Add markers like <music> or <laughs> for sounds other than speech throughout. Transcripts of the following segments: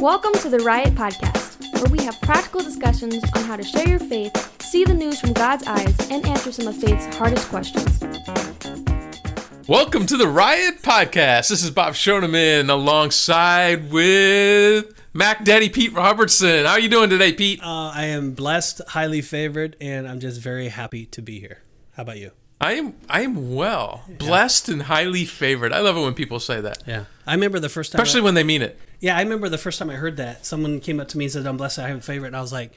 Welcome to the Riot Podcast, where we have practical discussions on how to share your faith, see the news from God's eyes, and answer some of faith's hardest questions. Welcome to the Riot Podcast. This is Bob Shoneman alongside with Mac Daddy Pete Robertson. How are you doing today, Pete? Uh, I am blessed, highly favored, and I'm just very happy to be here. How about you? I am I am well, blessed and highly favored. I love it when people say that, Yeah, I remember the first time. especially I, when they mean it. Yeah, I remember the first time I heard that. Someone came up to me and said, "I'm blessed, I have a favorite," and I was like,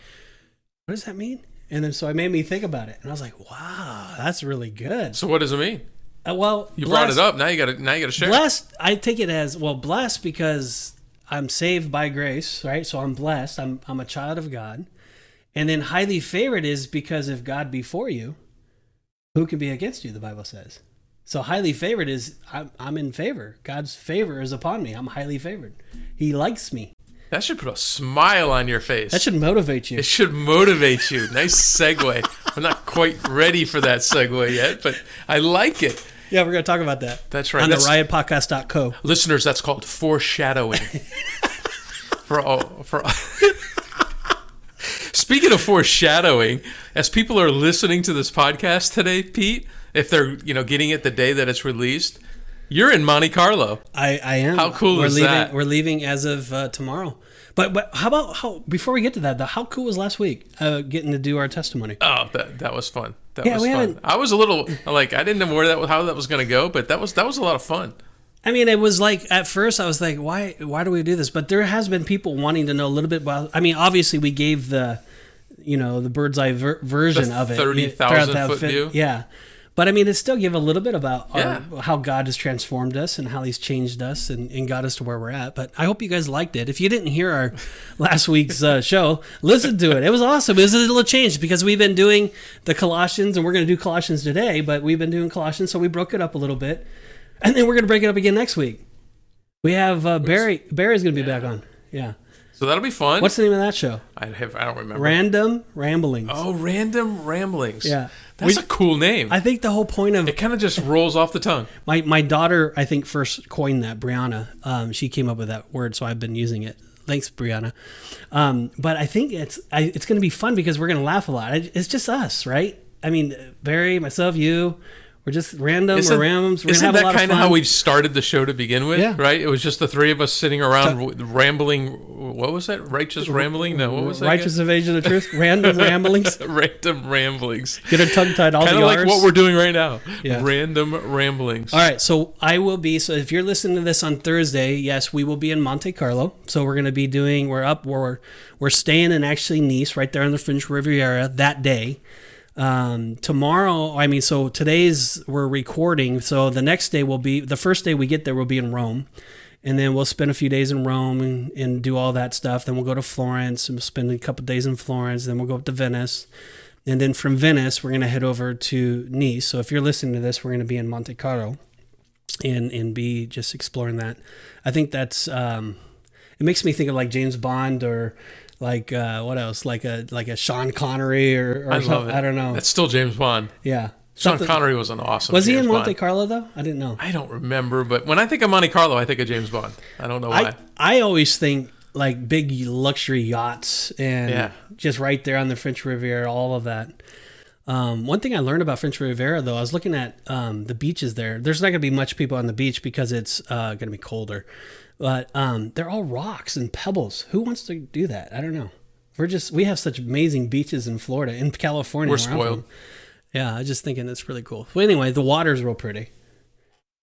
"What does that mean?" And then so it made me think about it, and I was like, "Wow, that's really good." So what does it mean? Uh, well, You brought it up. Now you got to now you got to share. Blessed, I take it as well. Blessed because I'm saved by grace, right? So I'm blessed. I'm I'm a child of God, and then highly favored is because if God be for you, who can be against you? The Bible says. So highly favored is I'm, I'm in favor. God's favor is upon me. I'm highly favored. He likes me. That should put a smile on your face. That should motivate you. it should motivate you. Nice segue. I'm not quite ready for that segue yet, but I like it. Yeah, we're going to talk about that. That's right. On That's- the riotpodcast.co. Listeners, that's called foreshadowing. <laughs> for all, for <laughs> Speaking of foreshadowing, as people are listening to this podcast today, Pete, if they're you know getting it the day that it's released, you're in Monte Carlo. I, I am. How cool we're is leaving, that? We're leaving as of uh, tomorrow. But but how about how before we get to that though? How cool was last week uh, getting to do our testimony? Oh, that that was fun. That Yeah, was we fun. haven't- I was a little like I didn't know where that how that was going to go, but that was that was a lot of fun. I mean, it was like at first I was like, why why do we do this? But there has been people wanting to know a little bit about. I mean, obviously we gave the, you know, the bird's eye ver- version The of it, 30,000 30,000 foot view? Yeah, but I mean, it still give a little bit about our, how God has transformed us and how He's changed us and, and got us to where we're at. But I hope you guys liked it. If you didn't hear our <laughs> last week's uh, show, listen to it. It was awesome. It was a little change because we've been doing the Colossians and we're going to do Colossians today, but we've been doing Colossians, so we broke it up a little bit, and then we're going to break it up again next week. We have uh, Barry. Barry's going to be back on. Yeah. So that'll be fun. What's the name of that show? I have I don't remember. Random Ramblings. oh, random ramblings. Yeah. That's We- a cool name. I think the whole point of it kind of just rolls off the tongue. my my daughter, I think, first coined that. Brianna, um, she came up with that word, so I've been using it. Thanks, Brianna. Um, but I think it's I, it's going to be fun because we're going to laugh a lot. It's just us, right? I mean, Barry, myself, you. We're just random. Isn't, we're randoms. We're isn't a that kind of how we started the show to begin with? Yeah. Right? It was just the three of us sitting around w rambling. What was that? Righteous rambling? No, what was that? Righteous evasion of truth. Random <laughs> ramblings. again? <laughs> Random ramblings. Get her tongue tied. All Kind of like R's. what we're doing right now. Yeah. Random ramblings. All right, so I will be. So if you're listening to this on Thursday, yes, we will be in Monte Carlo. So we're going to be doing. We're up. We're we're staying in actually Nice, right there on the French Riviera that day. Um, tomorrow, I mean, so today's we're recording. So the next day will be the first day we get there. We'll be in Rome, and then we'll spend a few days in Rome and, and do all that stuff. Then we'll go to Florence and we'll spend a couple days in Florence. Then we'll go up to Venice. And then from Venice, we're going to head over to Nice. So if you're listening to this, we're going to be in Monte Carlo and and be just exploring that. I think that's um, it makes me think of like James Bond or like uh, what else like a like a Sean Connery or, or I love it. I don't know. That's still James Bond. yeah. Sean Something- Connery was an awesome. Was he in Monte Bond. Carlo though? I didn't know. I don't remember, but when I think of Monte Carlo, I think of James Bond. I don't know why. I I always think like big luxury yachts and Yeah. just right there on the French Riviera, all of that. Um, one thing I learned about French Riviera, though, I was looking at um, the beaches there. There's not going to be much people on the beach because it's uh, going to be colder, but um, they're all rocks and pebbles. Who wants to do that? I don't know. We're just we have such amazing beaches in Florida, in California. We're spoiled. Yeah, I just thinking it's really cool. Well, anyway, the water's real pretty.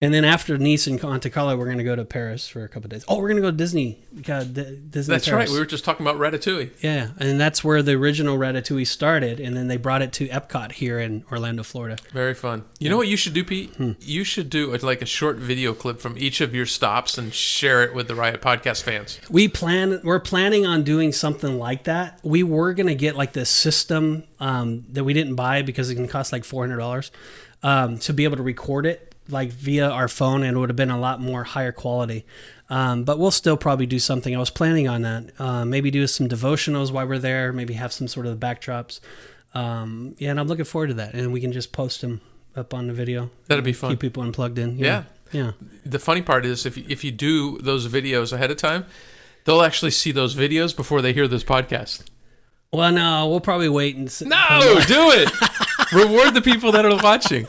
And then after Nice and Carlo, we're going to go to Paris for a couple of days. Oh, we're going to go to Disney. God, D- Disney. That's Paris. right. We were just talking about Ratatouille. Yeah, and that's where the original Ratatouille started, and then they brought it to Epcot here in Orlando, Florida. Very fun. You know what you should do, Pete? Hmm. You should do a, like a short video clip from each of your stops and share it with the Riot Podcast fans. We plan. We're planning on doing something like that. We were gonna get like this system um, that we didn't buy because it can cost like four hundred dollars um, to be able to record it like via our phone, and it would have been a lot more higher quality. Um, but we'll still probably do something. I was planning on that. Uh, maybe do some devotionals while we're there. Maybe have some sort of backdrops. Um, yeah, and I'm looking forward to that. And we can just post them up on the video. That'd be fun. Keep people unplugged in. Yeah. Yeah. The funny part is if you, if you do those videos ahead of time, They'll actually see those videos before they hear this podcast. Well, no, we'll probably wait and see. No, do it. <laughs> Reward the people that are watching.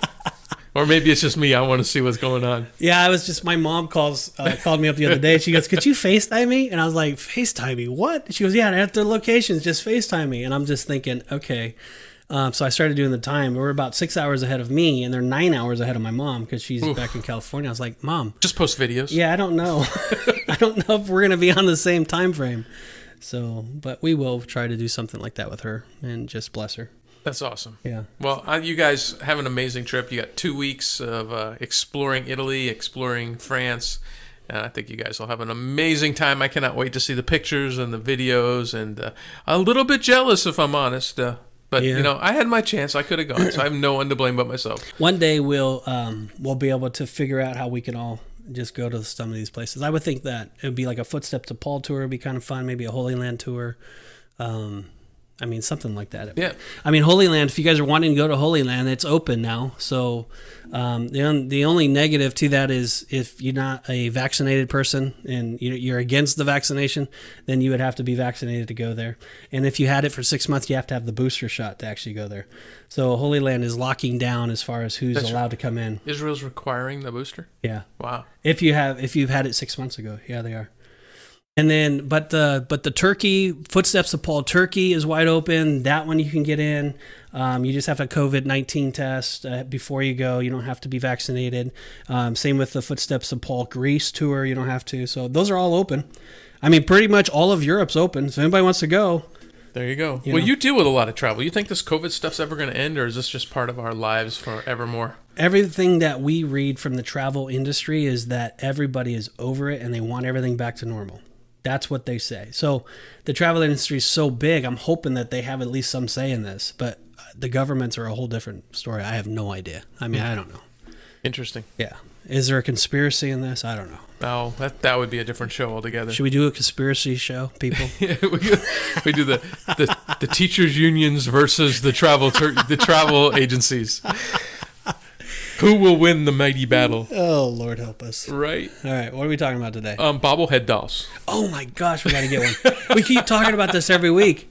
Or maybe it's just me. I want to see what's going on. Yeah, I was just my mom calls uh, called me up the other day. She goes, "Could you FaceTime me?" And I was like, "FaceTime me? What?" She goes, "Yeah, at the locations, just FaceTime me." And I'm just thinking, okay. Um, so I started doing the time. We're about six hours ahead of me, and they're nine hours ahead of my mom because she's back in California. I was like, "Mom, Just post videos. yeah, I don't know. <laughs> I don't know if we're gonna be on the same time frame." So, but we will try to do something like that with her and just bless her. That's awesome. Yeah. Well, you guys have an amazing trip. You got two weeks of uh, exploring Italy, exploring France. And I think you guys will have an amazing time. I cannot wait to see the pictures and the videos. And uh, a little bit jealous, if I'm honest. Uh, but Yeah. you know, I had my chance. I could have gone, so I have no one to blame but myself. One day we'll um, we'll be able to figure out how we can all just go to some of these places. I would think that it would be like a footstep to Paul tour would be kind of fun. Maybe a Holy Land tour. Um, I mean, something like that. Yeah. I mean, Holy Land. If you guys are wanting to go to Holy Land, it's open now. So um, the on, the only negative to that is if you're not a vaccinated person and you- you're against the vaccination, then you would have to be vaccinated to go there. And if you had it for six months, you have to have the booster shot to actually go there. So Holy Land is locking down as far as who's That's allowed to come in. Israel's requiring the booster. Yeah, Wow. if you have if you've had it six months ago, yeah, they are. And then, but the but the Turkey Footsteps of Paul Turkey is wide open. That one you can get in. Um, you just have a COVID nineteen test uh, before you go. You don't have to be vaccinated. Um, same with the Footsteps of Paul Greece tour. You don't have to. So those are all open. I mean, pretty much all of Europe's open. So if anybody wants to go, There you go. You well, know. you deal with a lot of travel. You think this COVID stuff's ever going to end, or is this just part of our lives forevermore? everything that we read from the travel industry is that everybody is over it and they want everything back to normal. That's what they say. So the travel industry is so big. I'm hoping that they have at least some say in this, but uh, the governments are a whole different story. I have no idea. I mean, I don't know. Interesting. Yeah. Is there a conspiracy in this? I don't know. Oh, that that would be a different show altogether. Should we do a conspiracy show, people? <laughs> Yeah, we, we do the, the the teachers unions versus the travel tur- the travel agencies. Who will win the mighty battle? oh, Lord help us. Right. All right. What are we talking about today? Um, bobblehead dolls. Oh my gosh, we got to get one. we keep talking about this every week.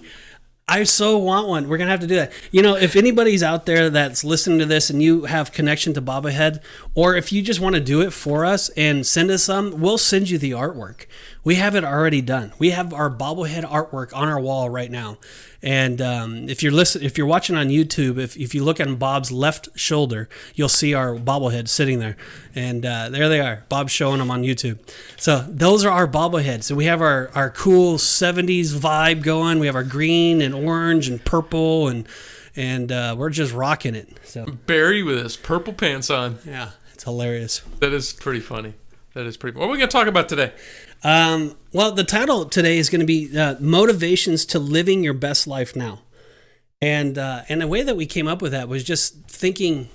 I so want one. We're gonna have to do that. You know, if anybody's out there that's listening to this and you have connection to Bobblehead, or if you just want to do it for us and send us some, we'll send you the artwork. We have it already done. We have our bobblehead artwork on our wall right now. And um, if you're listen, if you're watching on YouTube, if, if you look on Bob's left shoulder, you'll see our bobblehead sitting there. And uh, there they are. Bob's showing them on YouTube. So those are our bobbleheads. So we have our, our cool 70s vibe going. We have our green and orange and purple and and uh, we're just rocking it. So Barry with his purple pants on. yeah, it's hilarious. That is pretty funny. That is pretty. What are we going to talk about today? Um, well, the title today is going to be uh, "Motivations to Living Your Best Life Now," and uh, and the way that we came up with that was just thinking,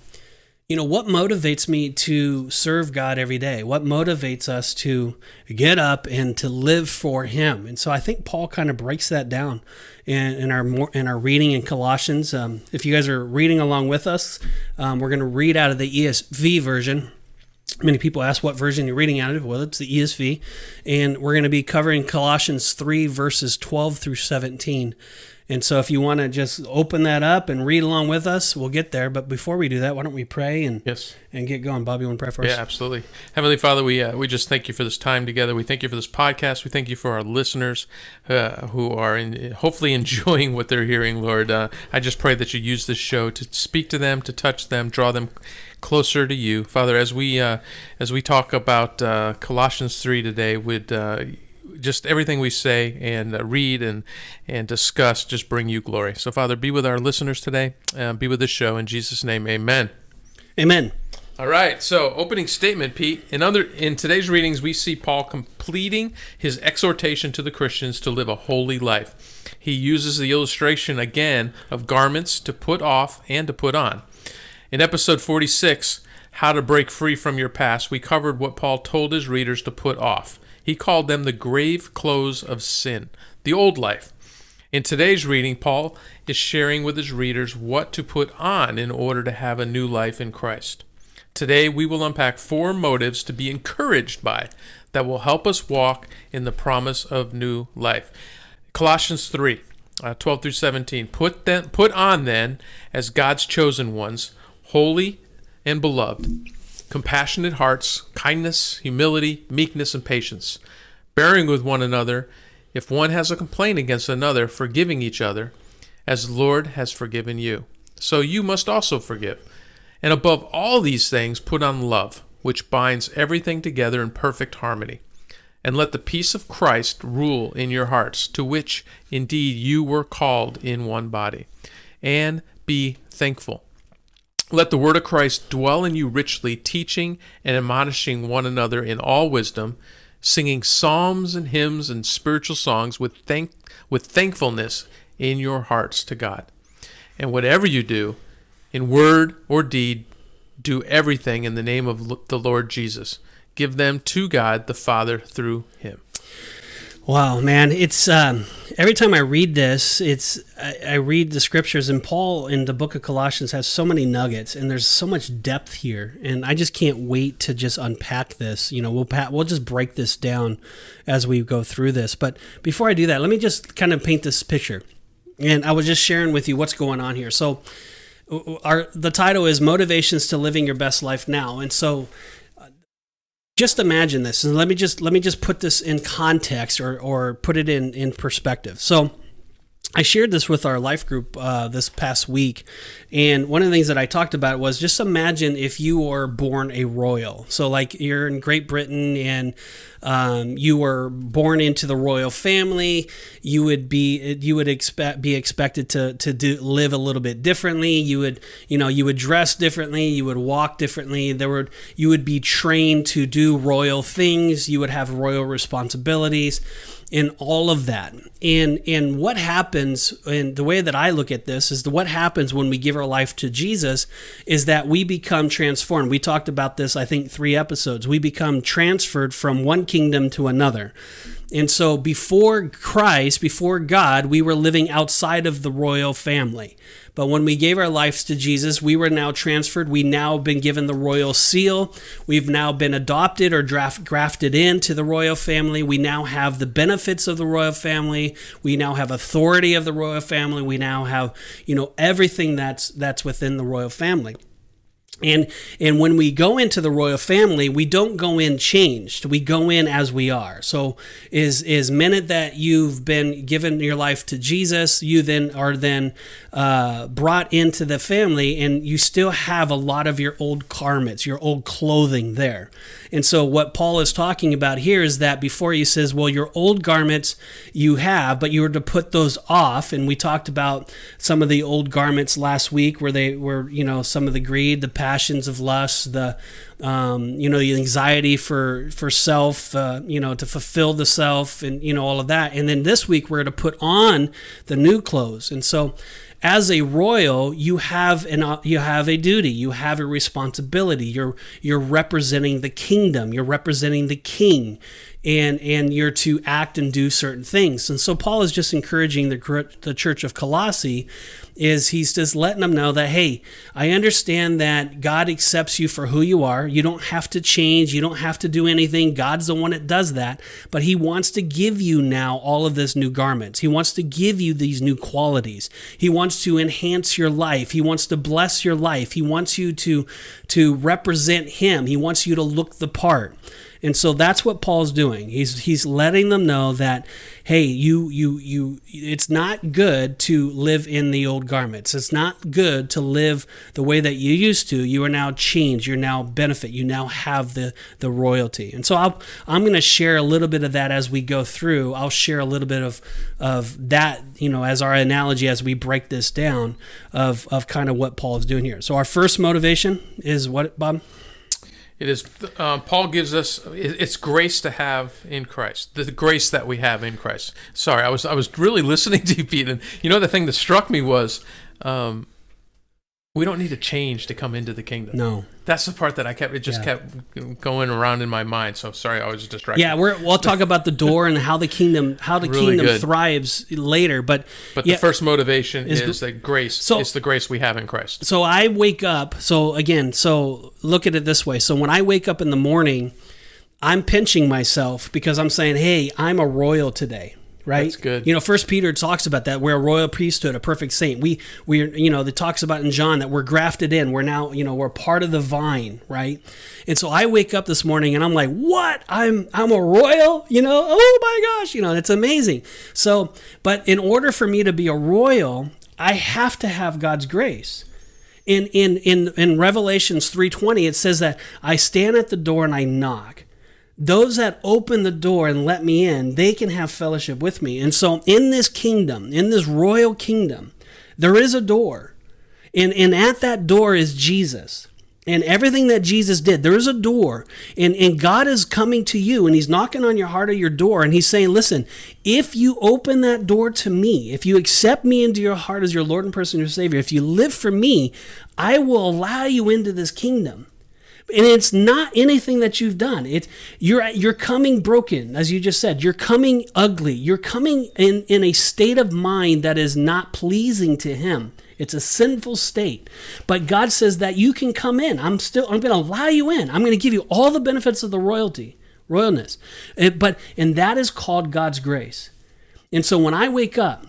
you know, what motivates me to serve God every day? What motivates us to get up and to live for Him? And so I think Paul kind of breaks that down in, in our more, in our reading in Colossians. Um, if you guys are reading along with us, um, we're going to read out of the ESV version. Many people ask what version you're reading out of. Well, it's the ESV. And we're going to be covering Colossians 3, verses 12 through 17. And so if you want to just open that up and read along with us, we'll get there. But before we do that, why don't we pray and, Yes. and get going? Bobby, you want to pray for us? Yeah, absolutely. Heavenly Father, we uh, we just thank you for this time together. We thank you for this podcast. We thank you for our listeners uh, who are in, hopefully enjoying what they're hearing, Lord. Uh, I just pray that you use this show to speak to them, to touch them, draw them closer to you, Father. As we uh, as we talk about uh, Colossians three today, would uh, just everything we say and uh, read and and discuss just bring you glory. So, Father, be with our listeners today. Uh, be with the show in Jesus' name. Amen. Amen. All right. So, opening statement, Pete. In other in today's readings, we see Paul completing his exhortation to the Christians to live a holy life. He uses the illustration again of garments to put off and to put on. In episode 46, How to Break Free from Your Past, we covered what Paul told his readers to put off. He called them the grave clothes of sin, the old life. In today's reading, Paul is sharing with his readers what to put on in order to have a new life in Christ. Today, we will unpack four motives to be encouraged by that will help us walk in the promise of new life. Colossians 3 uh, 12 through 17. Put, then, put on then, as God's chosen ones, holy and beloved, compassionate hearts, kindness, humility, meekness, and patience, bearing with one another. If one has a complaint against another, forgiving each other, as the Lord has forgiven you. So you must also forgive. And above all these things, put on love, which binds everything together in perfect harmony. And let the peace of Christ rule in your hearts, to which indeed you were called in one body. And be thankful. Let the word of Christ dwell in you richly, teaching and admonishing one another in all wisdom, singing psalms and hymns and spiritual songs with thank with thankfulness in your hearts to God. And whatever you do, in word or deed, do everything in the name of the Lord Jesus. Give them to God the Father through him. Wow, man! It's um, every time I read this, it's I, I, read the scriptures, and Paul in the book of Colossians has so many nuggets, and there's so much depth here, and I just can't wait to just unpack this. You know, we'll we'll just break this down as we go through this. But before I do that, let me just kind of paint this picture, and I was just sharing with you what's going on here. So, our the title is "Motivations to Living Your Best Life Now," and so just imagine this and let me just let me just put this in context or or put it in in perspective. So I shared this with our life group uh, this past week, and one of the things that I talked about was just imagine if you were born a royal. So, like you're in Great Britain and um, you were born into the royal family, you would be you would expect be expected to to do, live a little bit differently. You would you know you would dress differently, you would walk differently. There would you would be trained to do royal things. You would have royal responsibilities in all of that. And and what happens and the way that I look at this is the what happens when we give our life to Jesus is that we become transformed. We talked about this I think 3 episodes. We become transferred from one kingdom to another. And so before Christ, before God, we were living outside of the royal family. But when we gave our lives to Jesus, we were now transferred. We now been given the royal seal. We've now been adopted or draft, grafted into the royal family. We now have the benefits of the royal family. We now have authority of the royal family. We now have, you know, everything that's that's within the royal family. And and when we go into the royal family, we don't go in changed. We go in as we are. So is is minute that you've been given your life to Jesus, you then are then uh, brought into the family, and you still have a lot of your old garments, your old clothing there. And so what Paul is talking about here is that before he says, well, your old garments you have, but you were to put those off. And we talked about some of the old garments last week, where they were, you know, some of the greed, the passions of lust, the um, you know, the anxiety for for self, uh, you know, to fulfill the self, and you know all of that. And then this week we're to put on the new clothes. And so, as a royal, you have an uh, you have a duty, you have a responsibility. You're you're representing the kingdom. You're representing the king and and you're to act and do certain things. And so Paul is just encouraging the the church of Colossae is he's just letting them know that hey, I understand that God accepts you for who you are. You don't have to change, you don't have to do anything. God's the one that does that, but he wants to give you now all of this new garments. He wants to give you these new qualities. He wants to enhance your life. He wants to bless your life. He wants you to to represent him. He wants you to look the part. And so that's what Paul's doing. He's he's letting them know that hey, you you you it's not good to live in the old garments. It's not good to live the way that you used to. You are now changed. You're now benefit. You now have the the royalty. And so I'll, I'm going to share a little bit of that as we go through. I'll share a little bit of of that, you know, as our analogy as we break this down of of kind of what Paul is doing here. So our first motivation is what Bob it is uh, Paul gives us it's grace to have in Christ, the grace that we have in Christ. Sorry, I was I was really <laughs> listening to you, Pete, and you know the thing that struck me was um, we don't need to change to come into the kingdom. No, that's the part that I kept. It just yeah. kept going around in my mind. So sorry, I was distracted. Yeah, we will talk about the door and how the kingdom how the <laughs> really kingdom good. thrives later. But but yeah, the first motivation is, is that grace. So it's the grace we have in Christ. So I wake up. So again, so look at it this way. So when I wake up in the morning. I'm pinching myself because I'm saying, hey, I'm a royal today. Right. That's good. You know, First Peter talks about that. We're a royal priesthood, a perfect saint. We we you know, it talks about in John that we're grafted in. We're now, you know, we're part of the vine, right? And so I wake up this morning and I'm like, what? I'm I'm a royal, you know? Oh my gosh, you know, it's amazing. So, but in order for me to be a royal, I have to have God's grace. In in in in Revelations 3:20 it says that I stand at the door and I knock those that open the door and let me in, they can have fellowship with me. And so, in this kingdom, in this royal kingdom, there is a door. And, and at that door is Jesus. And everything that Jesus did, there is a door. And, and God is coming to you and He's knocking on your heart or your door. And He's saying, Listen, if you open that door to me, if you accept me into your heart as your Lord and personal Savior, if you live for me, I will allow you into this kingdom and it's not anything that you've done. It you're you're coming broken as you just said. You're coming ugly. You're coming in in a state of mind that is not pleasing to him. It's a sinful state. But god says that you can come in. I'm still i'm going to allow you in. I'm going to give you all the benefits of the royalty royalness. But and that is called god's grace. And so when i wake up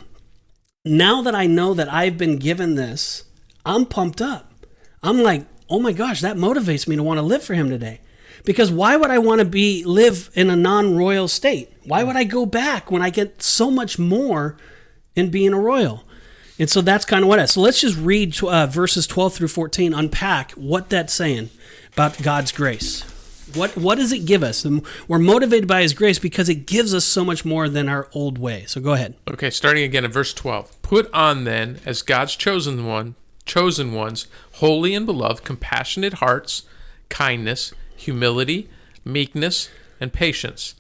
now that i know that i've been given this i'm pumped up. I'm like oh my gosh, that motivates me to want to live for him today. Because why would I want to be live in a non-royal state? Why would I go back when I get so much more in being a royal? And so that's kind of what is. So let's just read uh, verses 12 through 14, unpack what that's saying about God's grace. What, what does it give us? We're motivated by His grace because it gives us so much more than our old way. So go ahead. Okay, starting again at verse 12. Put on then, as God's chosen one, chosen ones, holy and beloved, compassionate hearts, kindness, humility, meekness, and patience,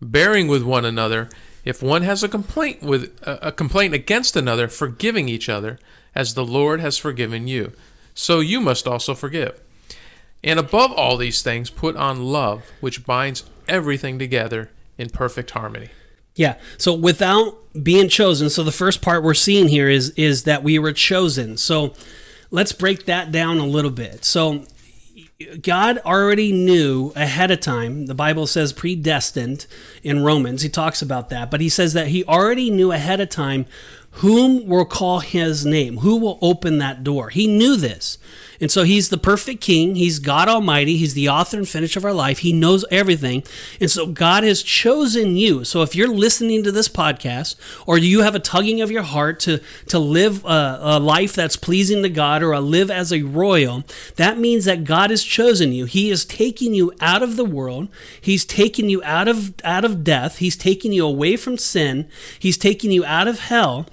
bearing with one another. If one has a complaint with a complaint against another, forgiving each other, as the Lord has forgiven you, so you must also forgive. And above all these things, put on love, which binds everything together in perfect harmony. Yeah. So without being chosen, so the first part we're seeing here is is that we were chosen. So let's break that down a little bit. So God already knew ahead of time. The Bible says predestined in Romans. He talks about that, but he says that he already knew ahead of time whom will call his name, who will open that door. He knew this. And so he's the perfect king. He's God Almighty. He's the author and finish of our life. He knows everything. And so God has chosen you. So if you're listening to this podcast or you have a tugging of your heart to, to live a, a life that's pleasing to God or a live as a royal, that means that God has chosen you. He is taking you out of the world. He's taking you out of, out of death. He's taking you away from sin. He's taking you out of hell.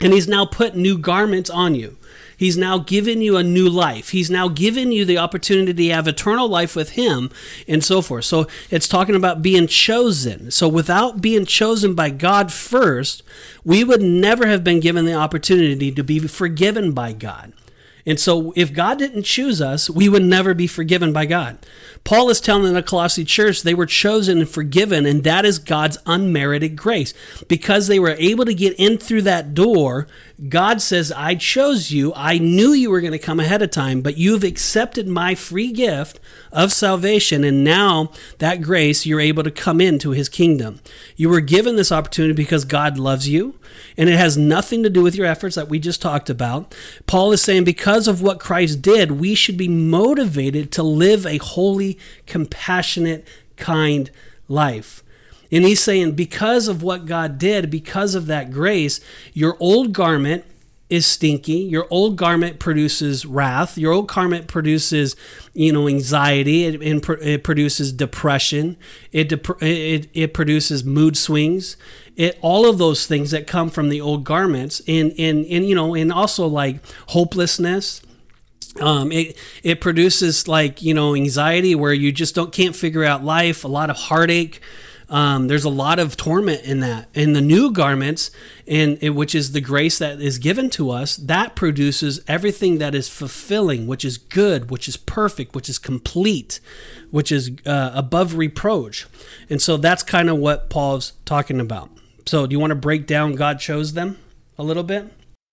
And he's now put new garments on you. He's now given you a new life. He's now given you the opportunity to have eternal life with Him and so forth. So it's talking about being chosen. So without being chosen by God first, we would never have been given the opportunity to be forgiven by God. And so, if God didn't choose us, we would never be forgiven by God. Paul is telling the Colossae church they were chosen and forgiven, and that is God's unmerited grace. Because they were able to get in through that door, God says, I chose you. I knew you were going to come ahead of time, but you've accepted my free gift of salvation, and now that grace, you're able to come into his kingdom. You were given this opportunity because God loves you, and it has nothing to do with your efforts that we just talked about. Paul is saying, because of what Christ did, we should be motivated to live a holy, compassionate, kind life. And he's saying, because of what God did, because of that grace, your old garment is stinky. Your old garment produces wrath. Your old garment produces, you know, anxiety. It, it produces depression. It, dep- it it produces mood swings. It all of those things that come from the old garments, and and and you know, and also like hopelessness. Um, it it produces like you know anxiety where you just don't can't figure out life. A lot of heartache. Um, there's a lot of torment in that. In the new garments, and which is the grace that is given to us, that produces everything that is fulfilling, which is good, which is perfect, which is complete, which is uh, above reproach. And so that's kind of what Paul's talking about. So, do you want to break down God chose them a little bit?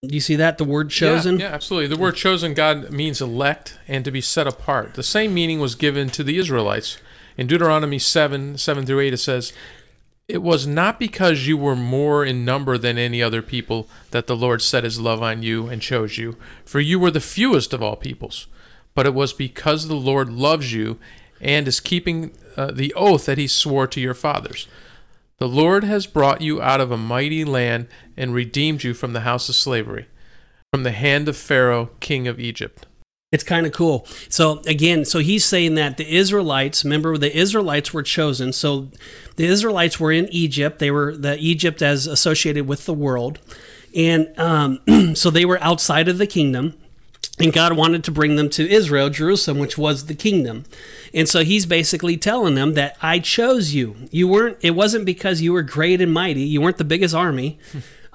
Do you see that? The word chosen? Yeah, yeah, absolutely. The word chosen, God means elect and to be set apart. The same meaning was given to the Israelites In Deuteronomy 7 7 through 8, it says, It was not because you were more in number than any other people that the Lord set his love on you and chose you, for you were the fewest of all peoples. But it was because the Lord loves you and is keeping uh, the oath that he swore to your fathers. The Lord has brought you out of a mighty land and redeemed you from the house of slavery, from the hand of Pharaoh, king of Egypt. It's kind of cool. So again, so he's saying that the Israelites, remember the Israelites were chosen. So the Israelites were in Egypt. They were the Egypt as associated with the world, and um, <clears throat> so they were outside of the kingdom. And God wanted to bring them to Israel, Jerusalem, which was the kingdom. And so he's basically telling them that I chose you. You weren't, it wasn't because you were great and mighty. You weren't the biggest army.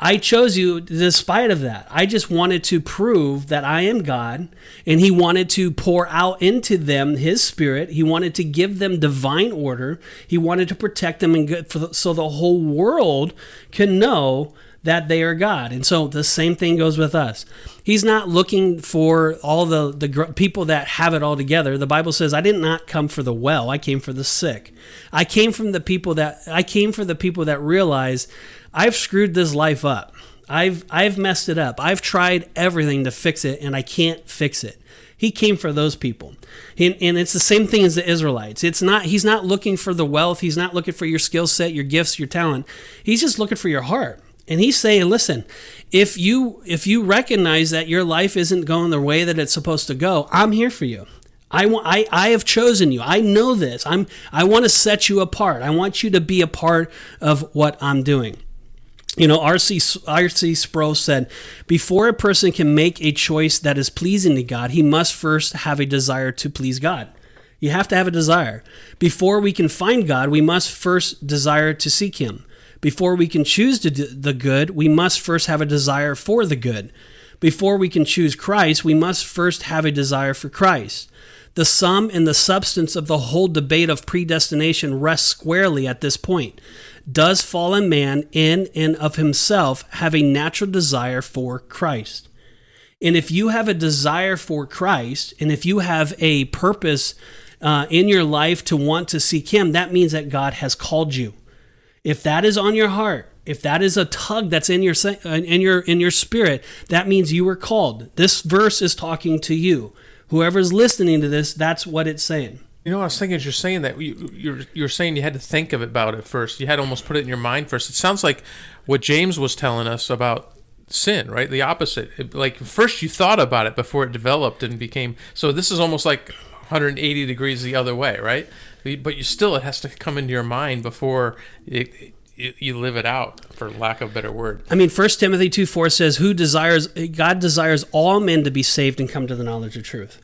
I chose you despite of that. I just wanted to prove that I am God, and He wanted to pour out into them His Spirit. He wanted to give them divine order. He wanted to protect them and good the, so the whole world can know that they are God. And so the same thing goes with us. He's not looking for all the, the gr- people that have it all together. The Bible says, I did not come for the well, I came for the sick. I came from the people that I came for the people that realize I've screwed this life up. I've I've messed it up. I've tried everything to fix it and I can't fix it. He came for those people. And, and, it's the same thing as the Israelites. It's not he's not looking for the wealth, he's not looking for your skill set, your gifts, your talent. He's just looking for your heart. And he's saying, listen, if you if you recognize that your life isn't going the way that it's supposed to go, I'm here for you. I want I, I have chosen you. I know this. I'm I want to set you apart. I want you to be a part of what I'm doing. You know, R.C. R.C. Sproul said, before a person can make a choice that is pleasing to God, he must first have a desire to please God. You have to have a desire. Before we can find God, we must first desire to seek Him. Before we can choose the good, we must first have a desire for the good. Before we can choose Christ, we must first have a desire for Christ. The sum and the substance of the whole debate of predestination rests squarely at this point. Does fallen man, in and of himself, have a natural desire for Christ? And if you have a desire for Christ, and if you have a purpose uh, in your life to want to seek Him, that means that God has called you. If that is on your heart, if that is a tug that's in your uh, in your in your spirit, that means you were called. This verse is talking to you. Whoever's listening to this, that's what it's saying. You know, I was thinking as you're saying that you, you're you're saying you had to think of it about it first. You had to almost put it in your mind first. It sounds like what James was telling us about sin, right? The opposite. It, like first you thought about it before it developed and became. So this is almost like 180 degrees the other way, right? But you still it has to come into your mind before it, you live it out for lack of a better word i mean First timothy 2 4 says who desires god desires all men to be saved and come to the knowledge of truth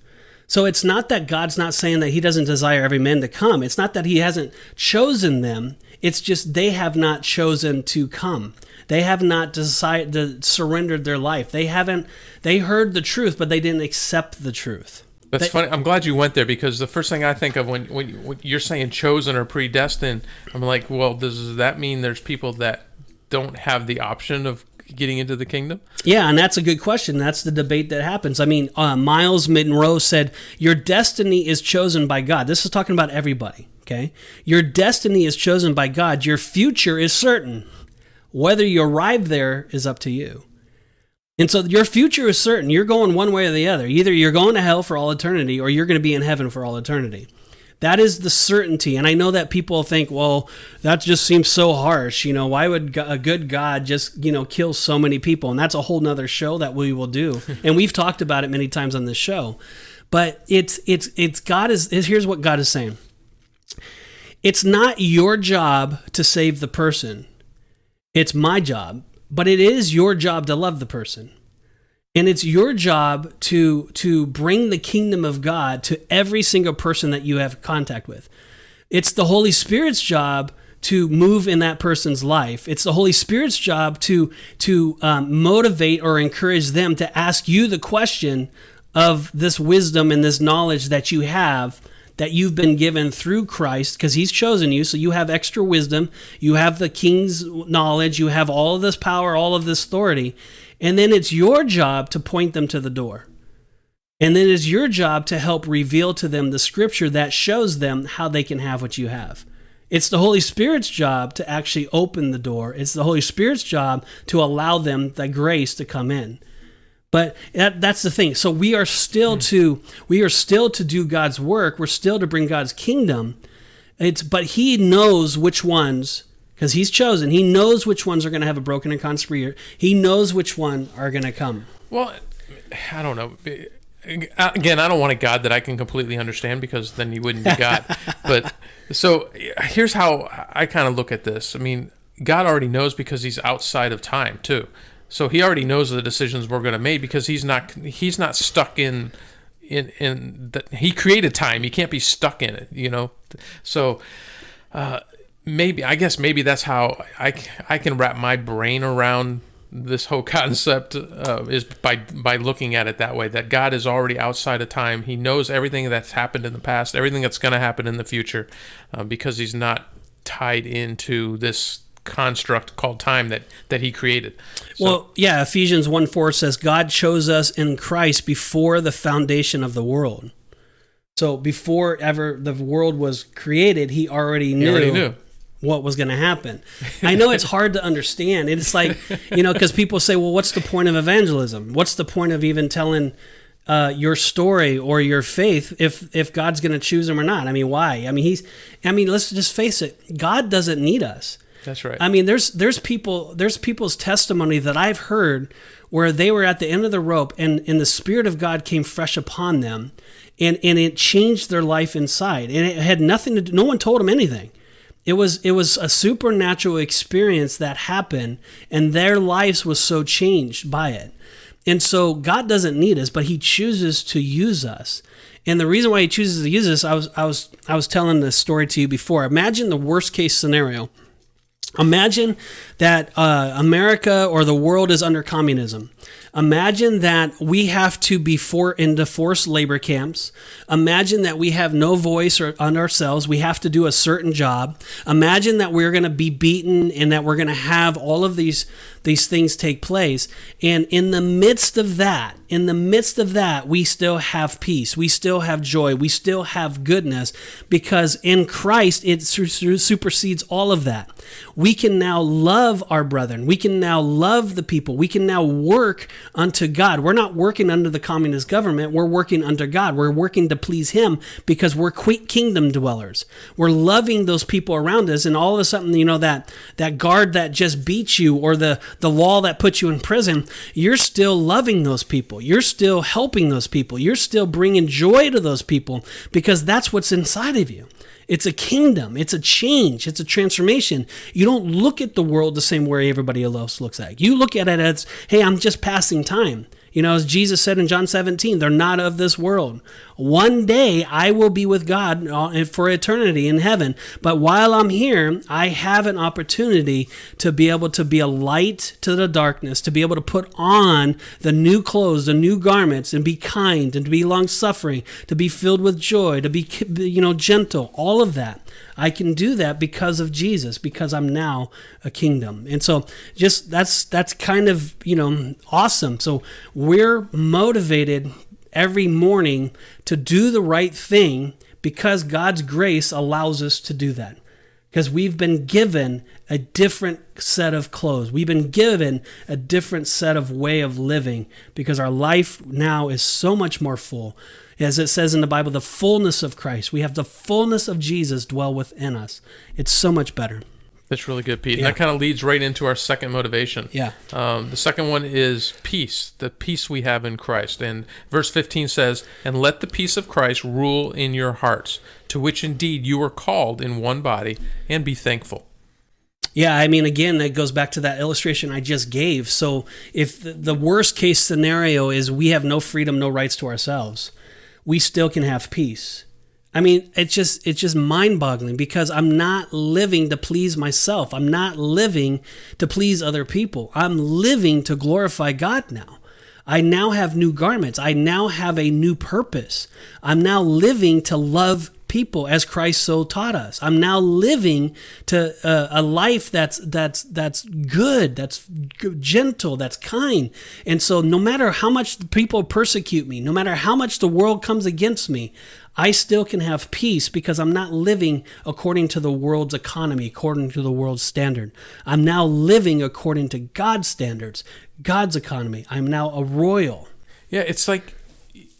so it's not that God's not saying that He doesn't desire every man to come. It's not that He hasn't chosen them. It's just they have not chosen to come. They have not decided to surrendered their life. They haven't. They heard the truth, but they didn't accept the truth. That's they, funny. I'm glad you went there because the first thing I think of when, when, when you're saying chosen or predestined, I'm like, well, does that mean there's people that don't have the option of getting into the kingdom? Yeah, and that's a good question. That's the debate that happens. I mean, uh, Myles Munroe said, Your destiny is chosen by God. This is talking about everybody, okay? Your destiny is chosen by God. Your future is certain. Whether you arrive there is up to you. And so your future is certain. You're going one way or the other. Either you're going to hell for all eternity or you're going to be in heaven for all eternity. That is the certainty. And I know that people think, well, that just seems so harsh. You know, why would a good God just, you know, kill so many people? And that's a whole nother show that we will do. <laughs> and we've talked about it many times on this show. But it's, it's, it's God is, here's what God is saying. It's not your job to save the person. It's my job, but it is your job to love the person. And it's your job to to bring the kingdom of God to every single person that you have contact with. It's the Holy Spirit's job to move in that person's life. It's the Holy Spirit's job to to um, motivate or encourage them to ask you the question of this wisdom and this knowledge that you have that you've been given through Christ because he's chosen you so you have extra wisdom you have the king's knowledge you have all of this power all of this authority and then it's your job to point them to the door. And then it's your job to help reveal to them the scripture that shows them how they can have what you have. It's the Holy Spirit's job to actually open the door. It's the Holy Spirit's job to allow them the grace to come in. But that, that's the thing. So we are still mm. to we are still to do God's work. We're still to bring God's kingdom. It's but He knows which ones because He's chosen. He knows which ones are going to have a broken and constant spirit. He knows which one are going to come. Well, I don't know. Again, I don't want a God that I can completely understand because then He wouldn't be God. <laughs> but so here's how I kind of look at this. I mean, God already knows because He's outside of time too. So he already knows the decisions we're going to make because he's not he's not stuck in in in that he created time. He can't be stuck in it, you know. So uh, maybe I guess maybe that's how I I can wrap my brain around this whole <laughs> concept uh, is by by looking at it that way that God is already outside of time. He knows everything that's happened in the past, everything that's going to happen in the future, uh, because he's not tied into this construct called time that that he created. So, well, yeah, Ephesians 1 4 says God chose us in Christ before the foundation of the world. So before ever the world was created, he already knew, he already knew. What was going to happen. I know it's hard to understand. It's like, you know, because people say, well, what's the point of evangelism? What's the point of even telling uh, your story or your faith if if God's going to choose them or not. I mean, why? I mean, he's. I mean, let's just face it. God doesn't need us. That's right. I mean, there's there's people there's people's testimony that I've heard where they were at the end of the rope and and the spirit of God came fresh upon them and and it changed their life inside. And it had nothing to do no one told them anything. It was it was a supernatural experience that happened and their lives was so changed by it. And so God doesn't need us, but he chooses to use us. And the reason why he chooses to use us, I was I was I was telling this story to you before. Imagine the worst case scenario Imagine that uh, America or the world is under communism. Imagine that we have to be for into forced labor camps. Imagine that we have no voice or, on ourselves. We have to do a certain job. Imagine that we're going to be beaten and that we're going to have all of these these things take place. And in the midst of that, in the midst of that, we still have peace. We still have joy. We still have goodness because in Christ it supersedes all of that. We can now love our brethren. We can now love the people. We can now work unto God. We're not working under the communist government. We're working under God. We're working to please Him because we're quick kingdom dwellers. We're loving those people around us. And all of a sudden, you know, that, that guard that just beats you or the, the law that puts you in prison, you're still loving those people. You're still helping those people. You're still bringing joy to those people because that's what's inside of you. It's a kingdom. It's a change. It's a transformation. You don't look at the world the same way everybody else looks at. You look at it as, hey, I'm just passing time. You know, as Jesus said in John 17, they're not of this world. One day I will be with God uh, for eternity in heaven. But while I'm here, I have an opportunity to be able to be a light to the darkness, to be able to put on the new clothes, the new garments, and be kind and to be long suffering, to be filled with joy, to be, you know, gentle, all of that. I can do that because of Jesus, because I'm now a kingdom. And so just that's that's kind of, you know, awesome. So we're motivated every morning to do the right thing because God's grace allows us to do that. Because we've been given a different set of clothes. We've been given a different set of way of living because our life now is so much more full as it says in the Bible, the fullness of Christ. We have the fullness of Jesus dwell within us. It's so much better. That's really good, Pete. Yeah. And that kind of leads right into our second motivation. Yeah. Um, the second one is peace, the peace we have in Christ. And verse 15 says, And let the peace of Christ rule in your hearts, to which indeed you are called in one body, and be thankful. Yeah, I mean, again, that goes back to that illustration I just gave. So, if the worst case scenario is we have no freedom, no rights to ourselves, we still can have peace. I mean, it's just it's just mind-boggling because I'm not living to please myself. I'm not living to please other people. I'm living to glorify God now. I now have new garments. I now have a new purpose. I'm now living to love people as Christ so taught us. I'm now living to a life that's that's that's good, that's gentle, that's kind. And so no matter how much people persecute me, no matter how much the world comes against me, I still can have peace because I'm not living according to the world's economy, according to the world's standard. I'm now living according to God's standards, God's economy. I'm now a royal. Yeah, it's like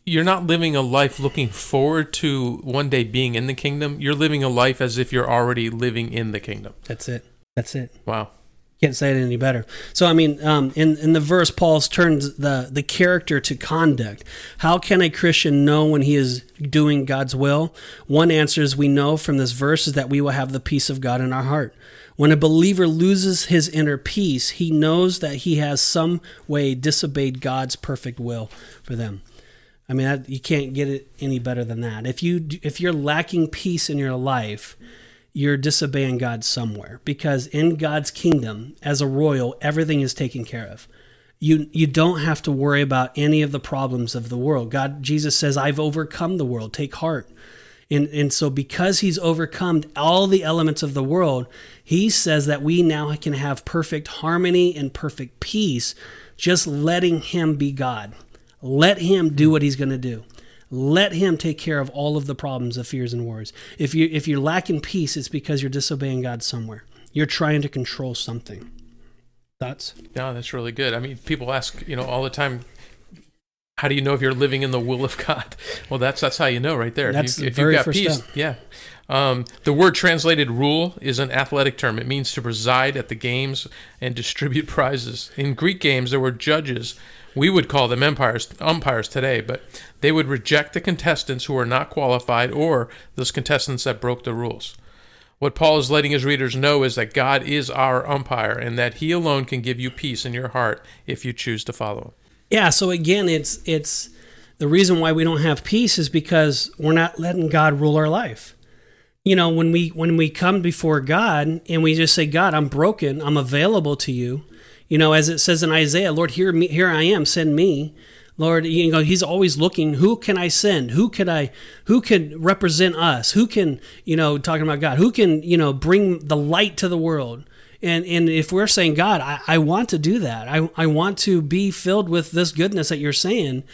you're not living a life looking forward to one day being in the kingdom. You're living a life as if you're already living in the kingdom. That's it. That's it. Wow. Can't say it any better. So I mean, um, in in the verse, Paul's turns the the character to conduct. How can a Christian know when he is doing God's will? One answer is we know from this verse is that we will have the peace of God in our heart. When a believer loses his inner peace, he knows that he has some way disobeyed God's perfect will for them. I mean, you can't get it any better than that. If you if you're lacking peace in your life, you're disobeying God somewhere because in God's kingdom, as a royal, everything is taken care of. You you don't have to worry about any of the problems of the world. God Jesus says, "I've overcome the world. Take heart." And and so because he's overcome all the elements of the world, he says that we now can have perfect harmony and perfect peace just letting him be God. Let him do what he's going to do. Let him take care of all of the problems of fears and worries. If you if you're lacking peace, it's because you're disobeying God somewhere. You're trying to control something. Thoughts? Yeah, that's really good. I mean, people ask, you know, all the time, how do you know if you're living in the will of God? <laughs> Well, that's that's how you know right there. That's if, you, if very you've got first peace, step. yeah. Um, the word translated rule is an athletic term. It means to preside at the games and distribute <laughs> prizes. In Greek games, there were judges. We would call them umpires, umpires today, but they would reject the contestants who were not qualified or those contestants that broke the rules. What Paul is letting his readers know is that God is our umpire and that he alone can give you peace in your heart if you choose to follow him. Yeah, so again, it's it's the reason why we don't have peace is because we're not letting God rule our life. You know, when we when we come before God and we just say, "God, I'm broken. I'm available to you." You know, as it says in Isaiah, "Lord, here me here I am, send me." Lord, you know, he's always looking, who can I send? Who can I who can represent us? Who can, you know, talking about God, who can, you know, bring the light to the world? And and if we're saying, God, I, I want to do that. I, I want to be filled with this goodness that you're saying,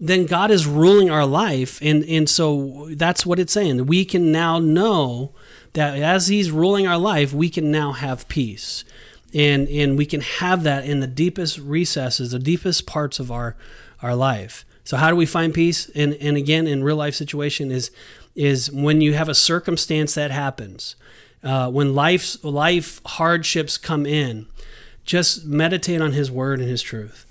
then God is ruling our life. And and so that's what it's saying. We can now know that as He's ruling our life, we can now have peace. And and we can have that in the deepest recesses, the deepest parts of our our life. So how do we find peace? And and again, in real life situation is is when you have a circumstance that happens, uh, when life's life hardships come in, just meditate on His Word and His truth.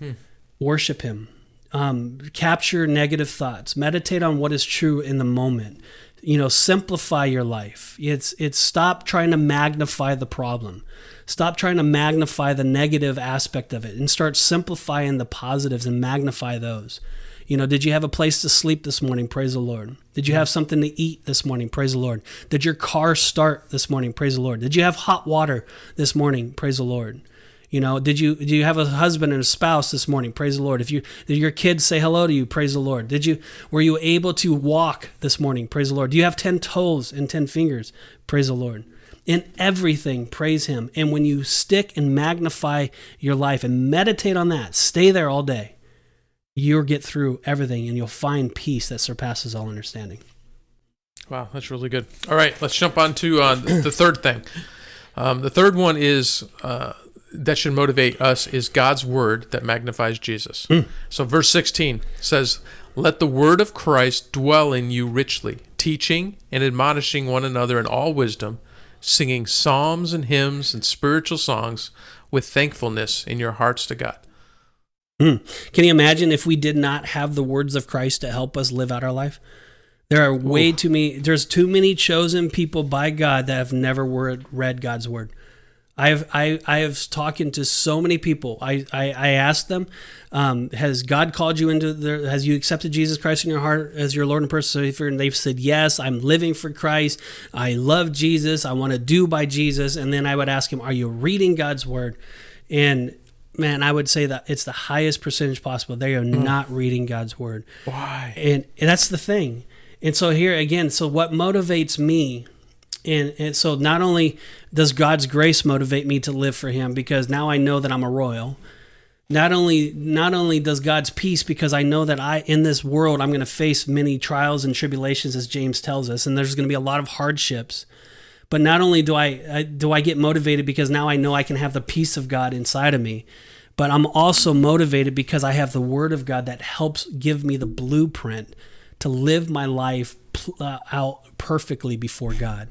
Worship Him. Um, capture negative thoughts. Meditate on what is true in the moment. You know, simplify your life. It's it's stop trying to magnify the problem. Stop trying to magnify the negative aspect of it and start simplifying the positives and magnify those. You know, did you have a place to sleep this morning? Praise the Lord. Did you have something to eat this morning? Praise the Lord. Did your car start this morning? Praise the Lord. Did you have hot water this morning? Praise the Lord. You know, did you do you have a husband and a spouse this morning? Praise the Lord. If you did your kids say hello to you? Praise the Lord. Did you were you able to walk this morning? Praise the Lord. Do you have 10 toes and 10 fingers? Praise the Lord. In everything, praise him. And when you stick and magnify your life and meditate on that, stay there all day. You'll get through everything and you'll find peace that surpasses all understanding. Wow, that's really good. All right, let's jump on to uh, the third thing. Um, the third one is uh, that should motivate us is God's word that magnifies Jesus. So, verse 16 says, Let the word of Christ dwell in you richly, teaching and admonishing one another in all wisdom, singing psalms and hymns and spiritual songs with thankfulness in your hearts to God. Hmm. Can you imagine if we did not have the words of Christ to help us live out our life? There are way too many. There's too many chosen people by God that have never read God's word. I've I I have talking to so many people. I I, I asked them, um, has God called you into the? Has you accepted Jesus Christ in your heart as your Lord and personal Savior? And they've said yes. I'm living for Christ. I love Jesus. I want to do by Jesus. And then I would ask him, Are you reading God's word? And man, I would say that it's the highest percentage possible. They are not reading God's word. Why? And, and that's the thing. And so here again, so what motivates me and, and so not only does God's grace motivate me to live for him because now I know that I'm a royal. Not only not only does God's peace because I know that I in this world I'm going to face many trials and tribulations as James tells us and there's going to be a lot of hardships. But not only do I, I do I get motivated because now I know I can have the peace of God inside of me, but I'm also motivated because I have the word of God that helps give me the blueprint to live my life uh, out perfectly before God.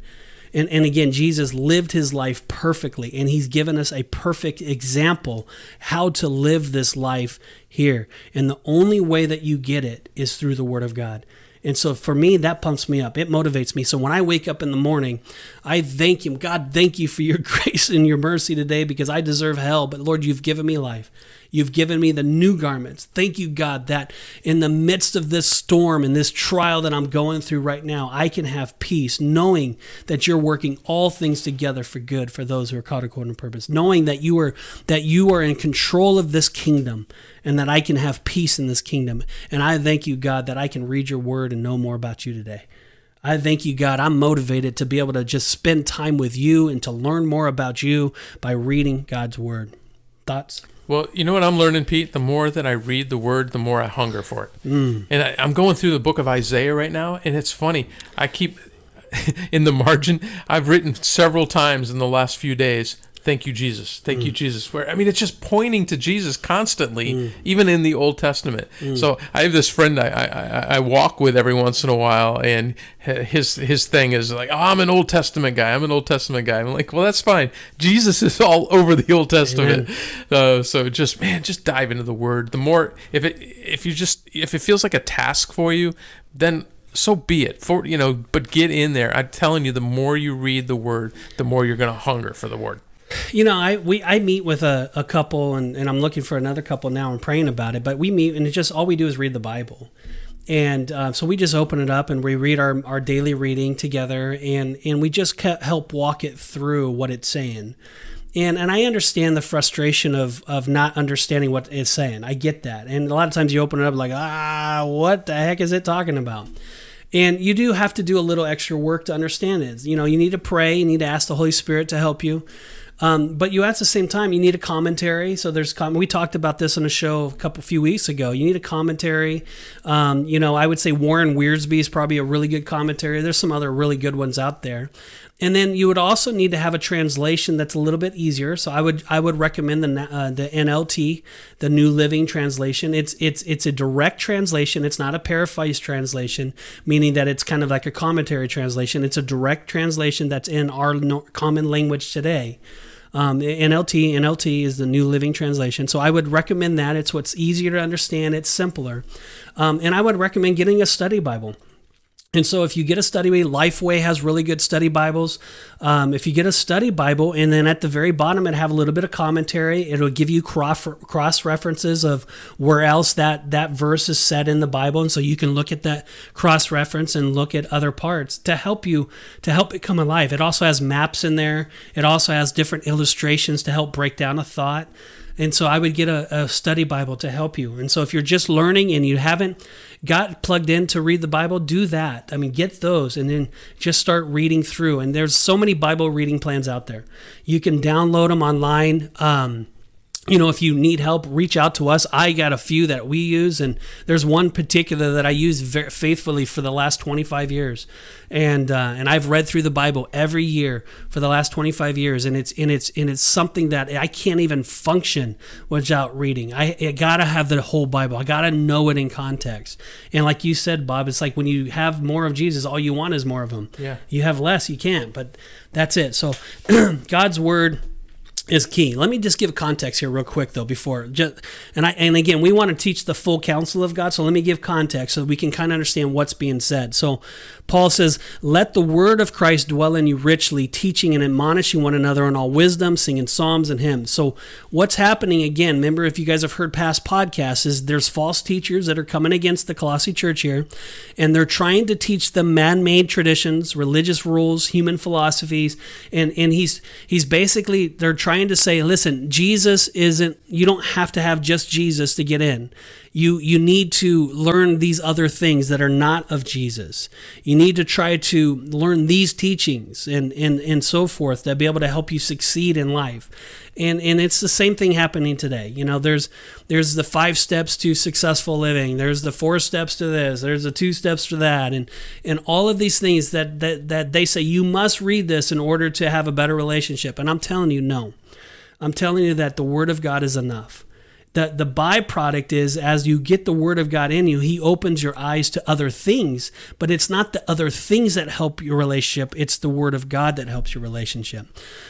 And, and again, Jesus lived his life perfectly, and he's given us a perfect example how to live this life here. And the only way that you get it is through the Word of God. And so for me, that pumps me up. It motivates me. So when I wake up in the morning, I thank Him. God, thank you for your <laughs> grace and your mercy today because I deserve hell. But Lord, you've given me life. You've given me the new garments. Thank you, God, that in the midst of this storm and this trial that I'm going through right now, I can have peace, knowing that you're working all things together for good for those who are called according to purpose, knowing that you are that you are in control of this kingdom and that I can have peace in this kingdom. And I thank you, God, that I can read your word and know more about you today. I thank you, God. I'm motivated to be able to just spend time with you and to learn more about you by reading God's word. Thoughts? Well, you know what I'm learning, Pete? The more that I read the word, the more I hunger for it. Mm. And I, I'm going through the book of Isaiah right now, and it's funny. I keep <laughs> in the margin, I've written several times in the last few days Thank you, Jesus. Thank mm. you, Jesus. Where I mean, it's just pointing to Jesus constantly, mm. even in the Old Testament. Mm. So I have this friend I, I, I walk with every once in a while, and his his thing is like, oh, I'm an Old Testament guy. I'm an Old Testament guy. I'm like, well, that's fine. Jesus is all over the Old Testament. Uh, so just man, just dive into the Word. The more if it if you just if it feels like a task for you, then so be it for you know but get in there i'm telling you the more you read the word the more you're going to hunger for the word you know, I we I meet with a, a couple and, and I'm looking for another couple now and praying about it. But we meet and it's just all we do is read the Bible. And uh, so we just open it up and we read our, our daily reading together and, and we just help walk it through what it's saying. And, and I understand the frustration of, of not understanding what it's saying. I get that. And a lot of times you open it up like, ah, what the heck is it talking about? And you do have to do a little extra work to understand it. You know, you need to pray, you need to ask the Holy Spirit to help you. Um, but you at the same time you need a commentary. So there's com- we talked about this on a show a couple few weeks ago. You need a commentary. Um, you know, I would say Warren Wiersbe is probably a really good commentary. There's some other really good ones out there. And then you would also need to have a translation that's a little bit easier. So I would I would recommend the uh, the NLT, the New Living Translation. It's it's it's a direct translation. It's not a paraphrase translation, meaning that it's kind of like a commentary translation. It's a direct translation that's in our no- common language today. Um, NLT NLT is the New Living Translation, so I would recommend that. It's what's easier to understand. It's simpler, um, and I would recommend getting a study Bible. And so, if you get a study way, Lifeway has really good study Bibles. Um, if you get a study Bible, and then at the very bottom it have a little bit of commentary, it'll give you cross cross references of where else that that verse is said in the Bible, and so you can look at that cross reference and look at other parts to help you to help it come alive. It also has maps in there. It also has different illustrations to help break down a thought. And so I would get a, a, study Bible to help you. And so if you're just learning and you haven't got plugged in to read the Bible, do that. I mean, get those and then just start reading through. And there's so many Bible reading plans out there. You can download them online. Um, you know, if you need help, reach out to us. I got a few that we use, and there's one particular that I use very faithfully for the last 25 years, and uh, and I've read through the Bible every year for the last 25 years, and it's and it's and it's something that I can't even function without reading. I, I gotta have the whole Bible. I gotta know it in context. And like you said, Bob, it's like when you have more of Jesus, all you want is more of him. Yeah. You have less, you can't. But that's it. So <clears throat> God's word is key. Let me just give context here real quick though before just and I and again we want to teach the full counsel of God so let me give context so we can kind of understand what's being said. So Paul says, "Let the word of Christ dwell in you richly, teaching and admonishing one another in all wisdom, singing psalms and hymns." So what's happening again, remember if you guys have heard past podcasts is there's false teachers that are coming against the Colossae church here and they're trying to teach them man-made traditions, religious rules, human philosophies and and he's he's basically they're trying to say, listen, Jesus isn't. You don't have to have just Jesus to get in. You you need to learn these other things that are not of Jesus. You need to try to learn these teachings and and and so forth to be able to help you succeed in life. And and it's the same thing happening today. You know, there's there's the five steps to successful living. There's the four steps to this. There's the two steps to that, and and all of these things that that that they say you must read this in order to have a better relationship. And I'm telling you, no. I'm telling you that the Word of God is enough the, the byproduct is as you get the word of God in you, he opens your eyes to other things, but it's not the other things that help your relationship, it's the word of God that helps your relationship.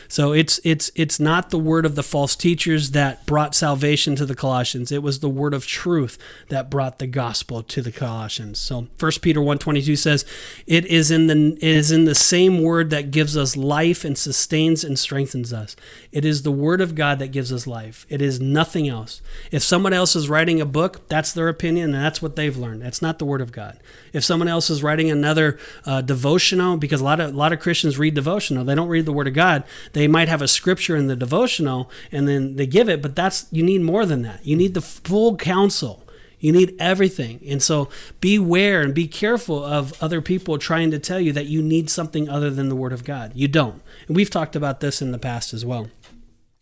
So it's it's it's not the word of the false teachers that brought salvation to the Colossians. It was the word of truth that brought the gospel to the Colossians. So 1 Peter 1:22 says, "It is in the it is in the same word that gives us life and sustains and strengthens us. It is the word of God that gives us life. It is nothing else." If someone else is writing a book, that's their opinion and that's what they've learned. That's not the Word of God. If someone else is writing another uh, devotional, because a lot of a lot of Christians read devotional, they don't read the Word of God. They might have a scripture in the devotional and then they give it, but that's you need more than that. You need the full counsel. You need everything. And so beware and be careful of other people trying to tell you that you need something other than the Word of God. You don't. And we've talked about this in the past as well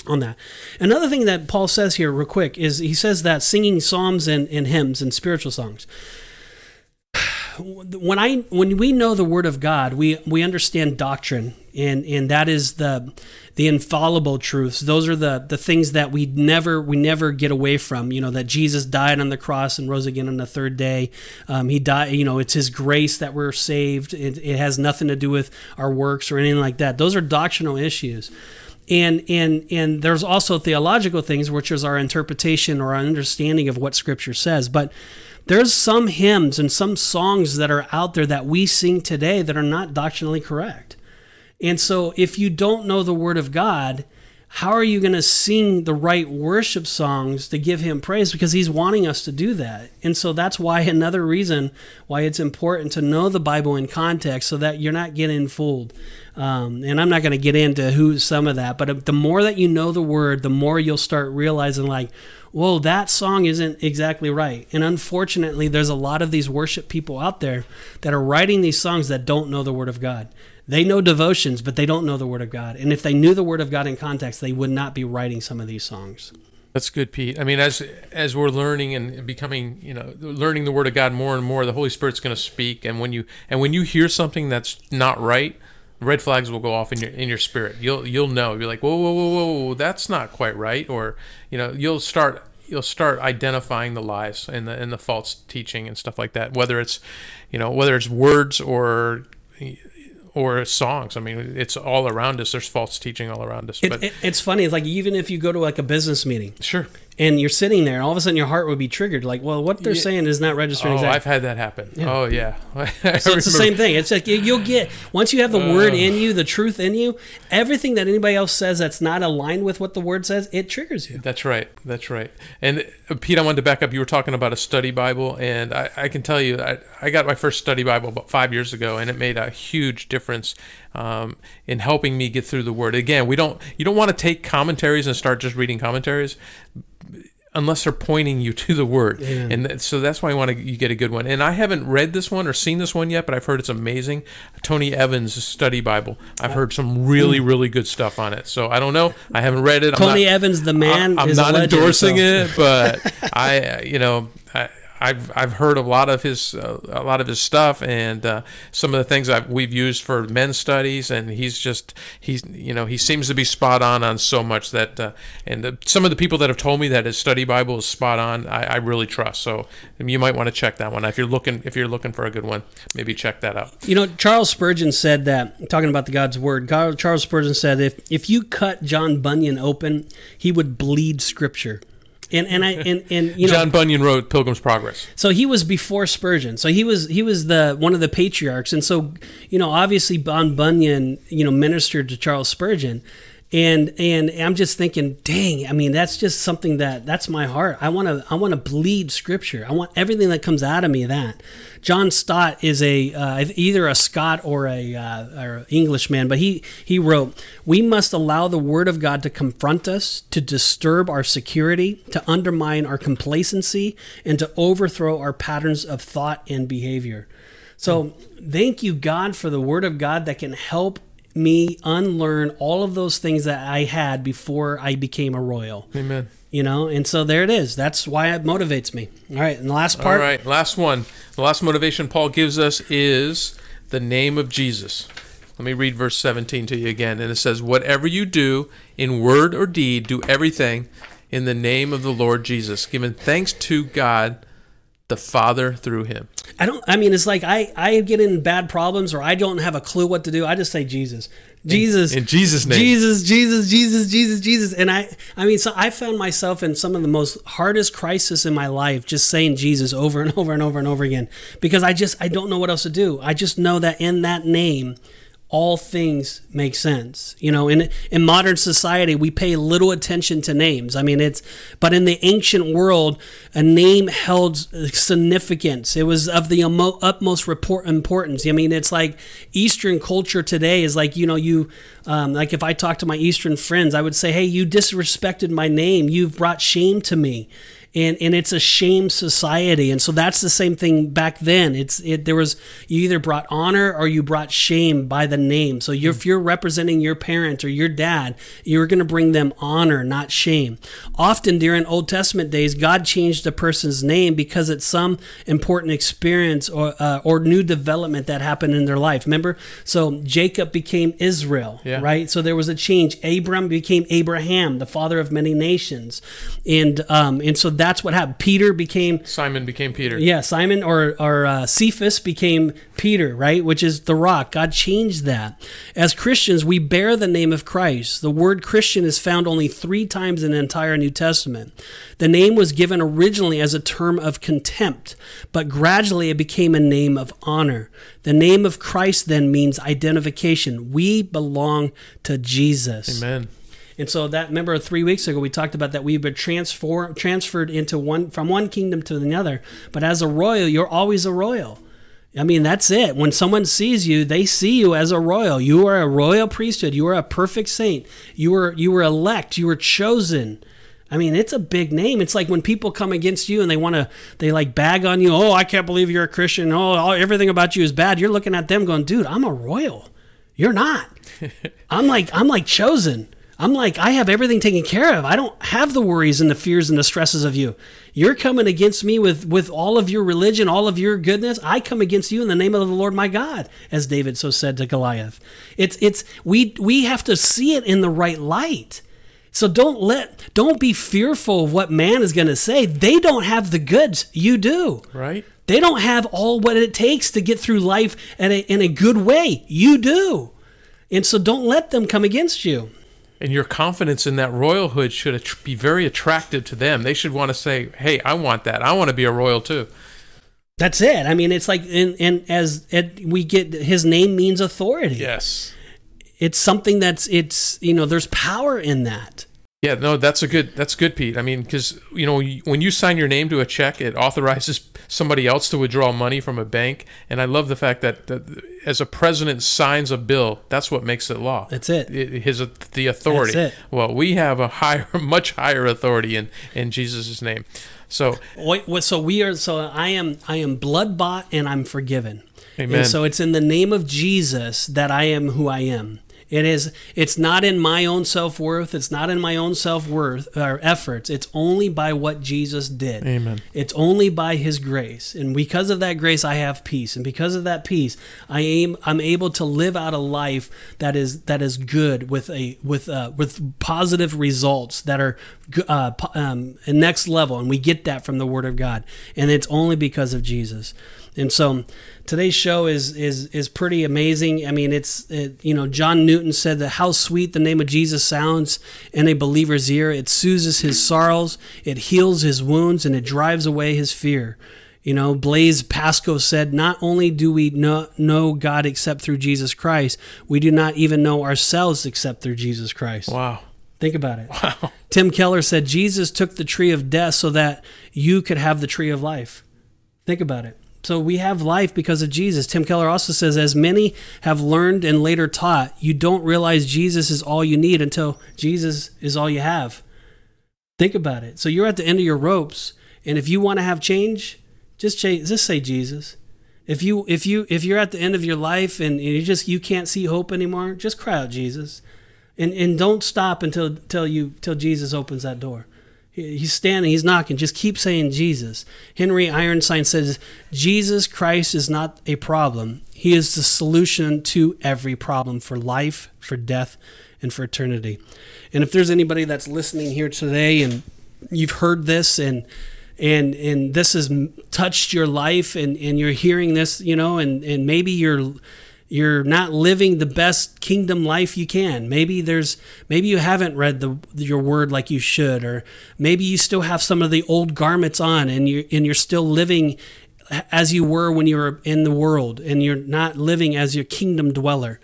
on that. Another thing that Paul says here, real quick, is he says that singing psalms and, and hymns and spiritual songs. <sighs> When I when we know the word of God, we we understand doctrine, and and that is the the infallible truths. Those are the the things that we never we never get away from. You know that Jesus died on the cross and rose again on the third day. Um, he died. You know it's His grace that we're saved. It, it has nothing to do with our works or anything like that. Those are doctrinal issues and and and there's also theological things which is our interpretation or our understanding of what scripture says. But there's some hymns and some songs that are out there that we sing today that are not doctrinally correct. And so if you don't know the word of god how are you going to sing the right worship songs to give him praise? Because he's wanting us to do that. And so that's why another reason why it's important to know the bible in context so that you're not getting fooled. Um, and i'm not going to get into who some of that but the more that you know the word the more you'll start realizing like whoa that song isn't exactly right. And unfortunately there's a lot of these worship people out there that are writing these songs that don't know the word of god they know devotions, but they don't know the Word of God. And if they knew the Word of God in context, they would not be writing some of these songs. That's good, Pete. I mean, as as we're learning and becoming, you know, learning the Word of God more and more, the Holy Spirit's going to speak. And when you and when you hear something that's not right, red flags will go off in your in your spirit. You'll you'll know. You're like, whoa, whoa, whoa, whoa, that's not quite right. Or you know, you'll start you'll start identifying the lies and the and the false teaching and stuff like that. Whether it's, you know, whether it's words or or songs. I mean, it's all around us. There's false teaching all around us. It, but it, it's funny. It's like even if you go to like a business meeting, sure, and you're sitting there, all of a sudden your heart would be triggered. Like, well, what they're yeah. saying is not registering. Oh, exactly. I've had that happen. Yeah. Oh, yeah. <laughs> so it's the same thing. It's like you'll get once you have the uh, word in you, the truth in you, everything that anybody else says that's not aligned with what the word says, it triggers you. That's right. That's right. And uh, Pete, I wanted to back up. You were talking about a study Bible, and I, I can tell you, I, I got my first study Bible about five years ago, and it made a huge difference um, in helping me get through the word. Again, we don't you don't want to take commentaries and start just reading commentaries unless they're pointing you to the word. Yeah. And so that's why I want to you get a good one. And I haven't read this one or seen this one yet, but I've heard it's amazing. Tony Evans' study Bible. I've heard some really hmm. really good stuff on it. So I don't know. I haven't read it. Tony not, Evans, the man. I'm, not legend, endorsing so. it, but <laughs> I you know I, I've I've heard a lot of his uh, a lot of his stuff and uh, some of the things I've, we've used for men's studies and he's just he's you know he seems to be spot on on so much that uh, and the, some of the people that have told me that his study Bible is spot on I, I really trust so you might want to check that one if you're looking if you're looking for a good one maybe check that out. You know Charles Spurgeon said that talking about the God's word Charles Spurgeon said if if you cut John Bunyan open he would bleed Scripture. And and I and, and you know John Bunyan wrote Pilgrim's Progress. So he was before Spurgeon. So he was he was the one of the patriarchs. And so, you know, obviously John Bunyan, you know, ministered to Charles Spurgeon. And and I'm just thinking, dang, I mean, that's just something that that's my heart. I want to I want to bleed scripture. I want everything that comes out of me that. John Stott is a uh, either a Scot or a uh, or Englishman, but he he wrote, "We must allow the Word of God to confront us, to disturb our security, to undermine our complacency, and to overthrow our patterns of thought and behavior." So, thank you, God, for the Word of God that can help me unlearn all of those things that I had before I became a royal. Amen. You know, and so there it is. That's why it motivates me. All right, and the last part. All right, last one. The last motivation Paul gives us is the name of Jesus. Let me read verse 17 to you again. And it says, Whatever you do in word or deed, do everything in the name of the Lord Jesus, giving thanks to God the Father through him. I don't. I mean, it's like I I get in bad problems or I don't have a clue what to do. I just say Jesus, Jesus, in Jesus' name. Jesus, Jesus, Jesus, Jesus, Jesus. And I I mean, so I found myself in some of the most hardest crisis in my life, just saying Jesus over and over and over and over again because I just I don't know what else to do. I just know that in that name all things make sense. You know, in in modern society, we pay little attention to names. I mean, it's but in the ancient world, a name held significance. It was of the utmost report importance. I mean, it's like Eastern culture today is like you know you um, like if I talk to my Eastern friends, I would say, "Hey, you disrespected my name. You've brought shame to me." And and it's a shame society. And so that's the same thing back then. It's it there was you either brought honor or you brought shame by the name. So you're, if you're representing your parent or your dad you're going to bring them honor not shame. Often during old testament days god changed a person's name because it's some important experience or uh, or new development that happened in their life. Remember? So jacob became israel yeah. right? So there was a change. Abram became abraham the father of many nations. And um and so that's what happened. Peter became Simon became Peter. Yeah, Simon or or uh, Cephas became Peter, right? Which is the rock. God changed that. As Christians, we bear the name of Christ. The word Christian is found only three times in the entire New Testament. The name was given originally as a term of contempt, but gradually it became a name of honor. The name of Christ then means identification. We belong to Jesus. Amen. And so that remember three weeks ago we talked about that we've been transfer, transferred into one from one kingdom to the other. But as a royal, you're always a royal. I mean, that's it. When someone sees you, they see you as a royal. You are a royal priesthood. You are a perfect saint. You were you were elect. You were chosen. I mean, it's a big name. It's like when people come against you and they want to, they like bag on you. Oh, I can't believe you're a Christian. Oh, everything about you is bad. You're looking at them going, dude, I'm a royal. You're not. <laughs> I'm like, I'm like chosen. I'm like, I have everything taken care of. I don't have the worries and the fears and the stresses of you. You're coming against me with, with all of your religion, all of your goodness. I come against you in the name of the Lord my God, as David so said to Goliath. It's it's we we have to see it in the right light. So don't let don't be fearful of what man is going to say. They don't have the goods. You do. Right. They don't have all what it takes to get through life in a, in a good way. You do. And so don't let them come against you and your confidence in that royalhood should be very attractive to them. They should want to say, "Hey, I want that. I want to be a royal too." That's it. I mean, it's like, and, and as it, we get, his name means authority. Yes, it's something that's it's you know, there's power in that. Yeah, no, that's a good that's good, Pete. I mean, because you know when you sign your name to a check, it authorizes somebody else to withdraw money from a bank, and I love the fact that, that as a president signs a bill, that's what makes it law. That's it. it his the authority. That's it. Well, we have a higher, <laughs> much higher authority in in Jesus' name. So, so we are. So I am. I am blood bought, and I'm forgiven. Amen. And so it's in the name of Jesus that I am who I am. It is it's not in my own self-worth, it's not in my own self-worth or efforts. It's only by what Jesus did. Amen. It's only by his grace. And because of that grace I have peace. And because of that peace, I am I'm able to live out a life that is that is good with a with uh, with positive results that are uh, um, next level and we get that from the word of God. And it's only because of Jesus. And so today's show is is is pretty amazing. I mean, it's it, you know John Newton said that how sweet the name of Jesus sounds in a believer's ear. It soothes his sorrows, it heals his wounds, and it drives away his fear. You know, Blaise Pascal said, Not only do we know, know God except through Jesus Christ, we do not even know ourselves except through Jesus Christ. Wow. Think about it. Wow. <laughs> Tim Keller said, Jesus took the tree of death so that you could have the tree of life. Think about it. So we have life because of Jesus. Tim Keller also says, as many have learned and later taught, you don't realize Jesus is all you need until Jesus is all you have. Think about it. So you're at the end of your ropes, and if you want to have change, just change, just say Jesus. If you if you if you're at the end of your life and you just you can't see hope anymore, just cry out Jesus, and and don't stop until until you till Jesus opens that door. He's standing, he's knocking. Just keep saying Jesus. Henry Ironside says, Jesus Christ is not a problem. He is the solution to every problem for life, for death, and for eternity. And if there's anybody that's listening here today and you've heard this and and and this has touched your life and, and you're hearing this, you know, and, and maybe you're you're not living the best kingdom life you can. Maybe there's maybe you haven't read the your word like you should, or maybe you still have some of the old garments on and you and you're still living as you were when you were in the world and you're not living as your kingdom dweller.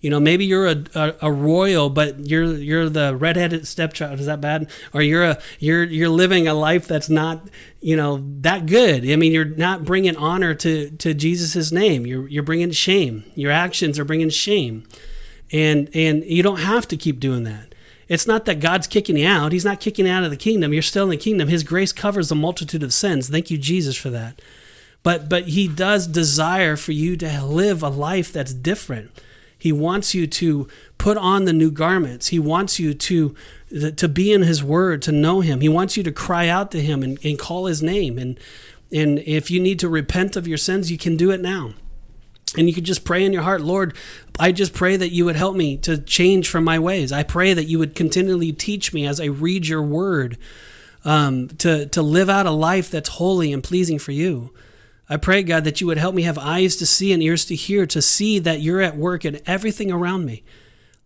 You know, maybe you're a, a, a, royal, but you're you're the redheaded stepchild. Is that bad? Or you're a you're you're living a life that's not you know that good. I mean, you're not bringing honor to to Jesus's name. You're you're bringing shame. Your actions are bringing shame, and and you don't have to keep doing that. It's not that God's kicking you out. He's not kicking you out of the kingdom. You're still in the kingdom. His grace covers a multitude of sins. Thank you, Jesus, for that. But but He does desire for you to live a life that's different he wants you to put on the new garments. He wants you to to be in his word, to know him. He wants you to cry out to him and, and call his name. And and if you need to repent of your sins, you can do it now. And you can just pray in your heart, Lord, I just pray that you would help me to change from my ways. I pray that you would continually teach me as I read your word um, to, to live out a life that's holy and pleasing for you. I pray, God, that you would help me have eyes to see and ears to hear, to see that you're at work in everything around me.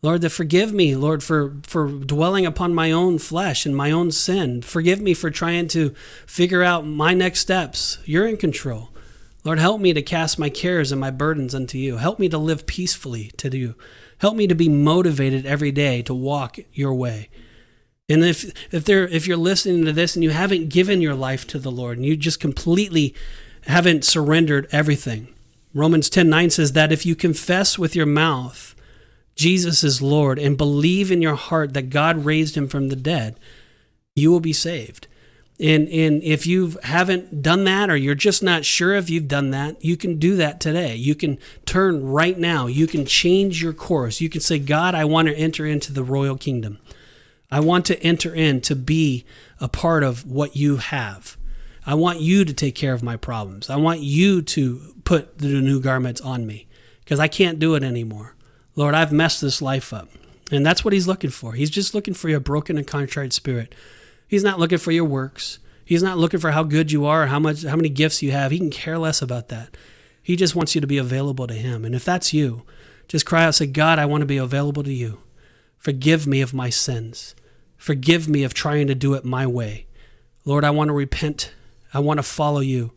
Lord, that forgive me, Lord, for, for dwelling upon my own flesh and my own sin. Forgive me for trying to figure out my next steps. You're in control. Lord, help me to cast my cares and my burdens unto you. Help me to live peacefully to you. Help me to be motivated every day to walk your way. And if if there if you're listening to this and you haven't given your life to the Lord and you just completely haven't surrendered everything. Romans 10 9 says that if you confess with your mouth Jesus is Lord and believe in your heart that God raised him from the dead, you will be saved. And, and if you haven't done that or you're just not sure if you've done that, you can do that today. You can turn right now. You can change your course. You can say, God, I want to enter into the royal kingdom. I want to enter in to be a part of what you have. I want you to take care of my problems. I want you to put the new garments on me because I can't do it anymore. Lord, I've messed this life up. And that's what he's looking for. He's just looking for your broken and contrite spirit. He's not looking for your works. He's not looking for how good you are or how much how many gifts you have. He can care less about that. He just wants you to be available to him. And if that's you, just cry out say, God, I want to be available to you. Forgive me of my sins. Forgive me of trying to do it my way. Lord, I want to repent I want to follow you.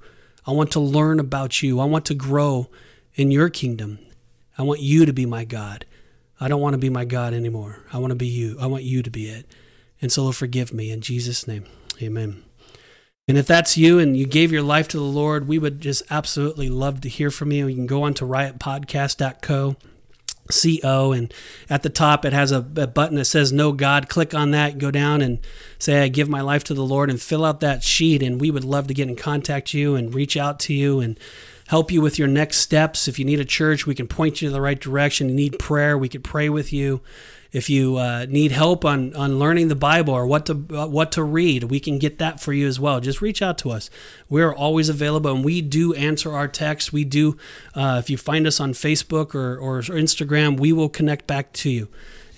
I want to learn about you. I want to grow in your kingdom. I want you to be my God. I don't want to be my God anymore. I want to be you. I want you to be it. And so, Lord, forgive me in Jesus' name. Amen. And if that's you and you gave your life to the Lord, we would just absolutely love to hear from you. You can go on to riotpodcast.co CO, and at the top it has a, a, button that says No God." Click on that, go down and say "I give my life to the Lord," and fill out that sheet. And we would love to get in contact you and reach out to you and help you with your next steps. If you need a church, we can point you in the right direction. You need prayer, we could pray with you. If you uh, need help on, on learning the Bible or what to uh, what to read, we can get that for you as well. Just reach out to us. We're always available, and we do answer our texts. We do. Uh, if you find us on Facebook or, or Instagram, we will connect back to you.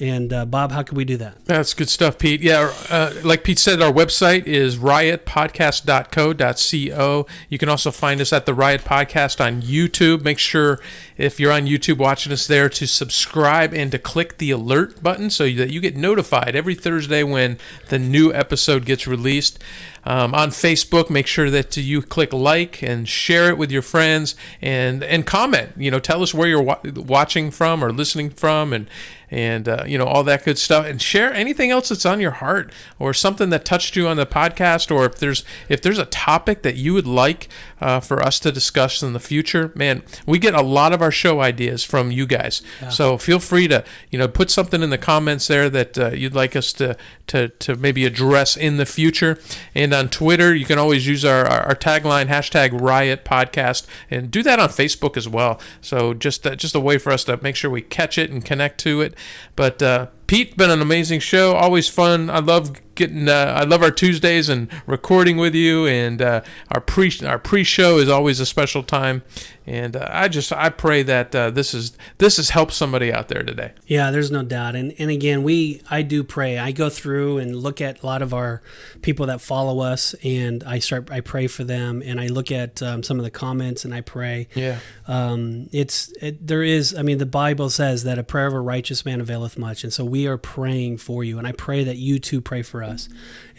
And uh, Bob, how can we do that? That's good stuff, Pete. Yeah, uh, like Pete said, our website is riotpodcast.co.co. You can also find us at the Riot Podcast on YouTube. Make sure if you're on YouTube watching us there to subscribe and to click the alert button so that you get notified every Thursday when the new episode gets released. Um, on Facebook, make sure that you click like and share it with your friends and and comment. You know, tell us where you're wa- watching from or listening from, and and uh, you know all that good stuff and share anything else that's on your heart or something that touched you on the podcast or if there's if there's a topic that you would like uh, for us to discuss in the future man we get a lot of our show ideas from you guys yeah. so feel free to you know put something in the comments there that uh, you'd like us to to to maybe address in the future and on twitter you can always use our, our, tagline hashtag riot podcast and do that on facebook as well so just uh, just a way for us to make sure we catch it and connect to it but uh, Pete, been an amazing show. Always fun. I love getting. Uh, I love our Tuesdays and recording with you. And uh, our pre our pre show is always a special time. And uh, I just I pray that uh, this is this has helped somebody out there today. Yeah, there's no doubt. And and again, we I do pray. I go through and look at a lot of our people that follow us, and I start I pray for them, and I look at um, some of the comments, and I pray. Yeah. Um, it's it, there is. I mean, the Bible says that a prayer of a righteous man availeth much, and so we are praying for you, and I pray that you too pray for us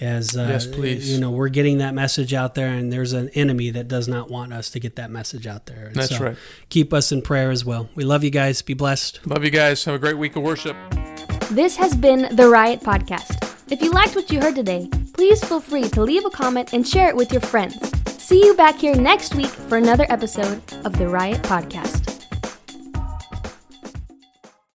as uh, yes, please. you know we're getting that message out there and there's an enemy that does not want us to get that message out there. And that's so right. keep us in prayer as well. We love you guys. Be blessed. Love you guys. Have a great week of worship. This has been the riot podcast. If you liked what you heard today please feel free to leave a comment and share it with your friends. See you back here next week for another episode of the riot podcast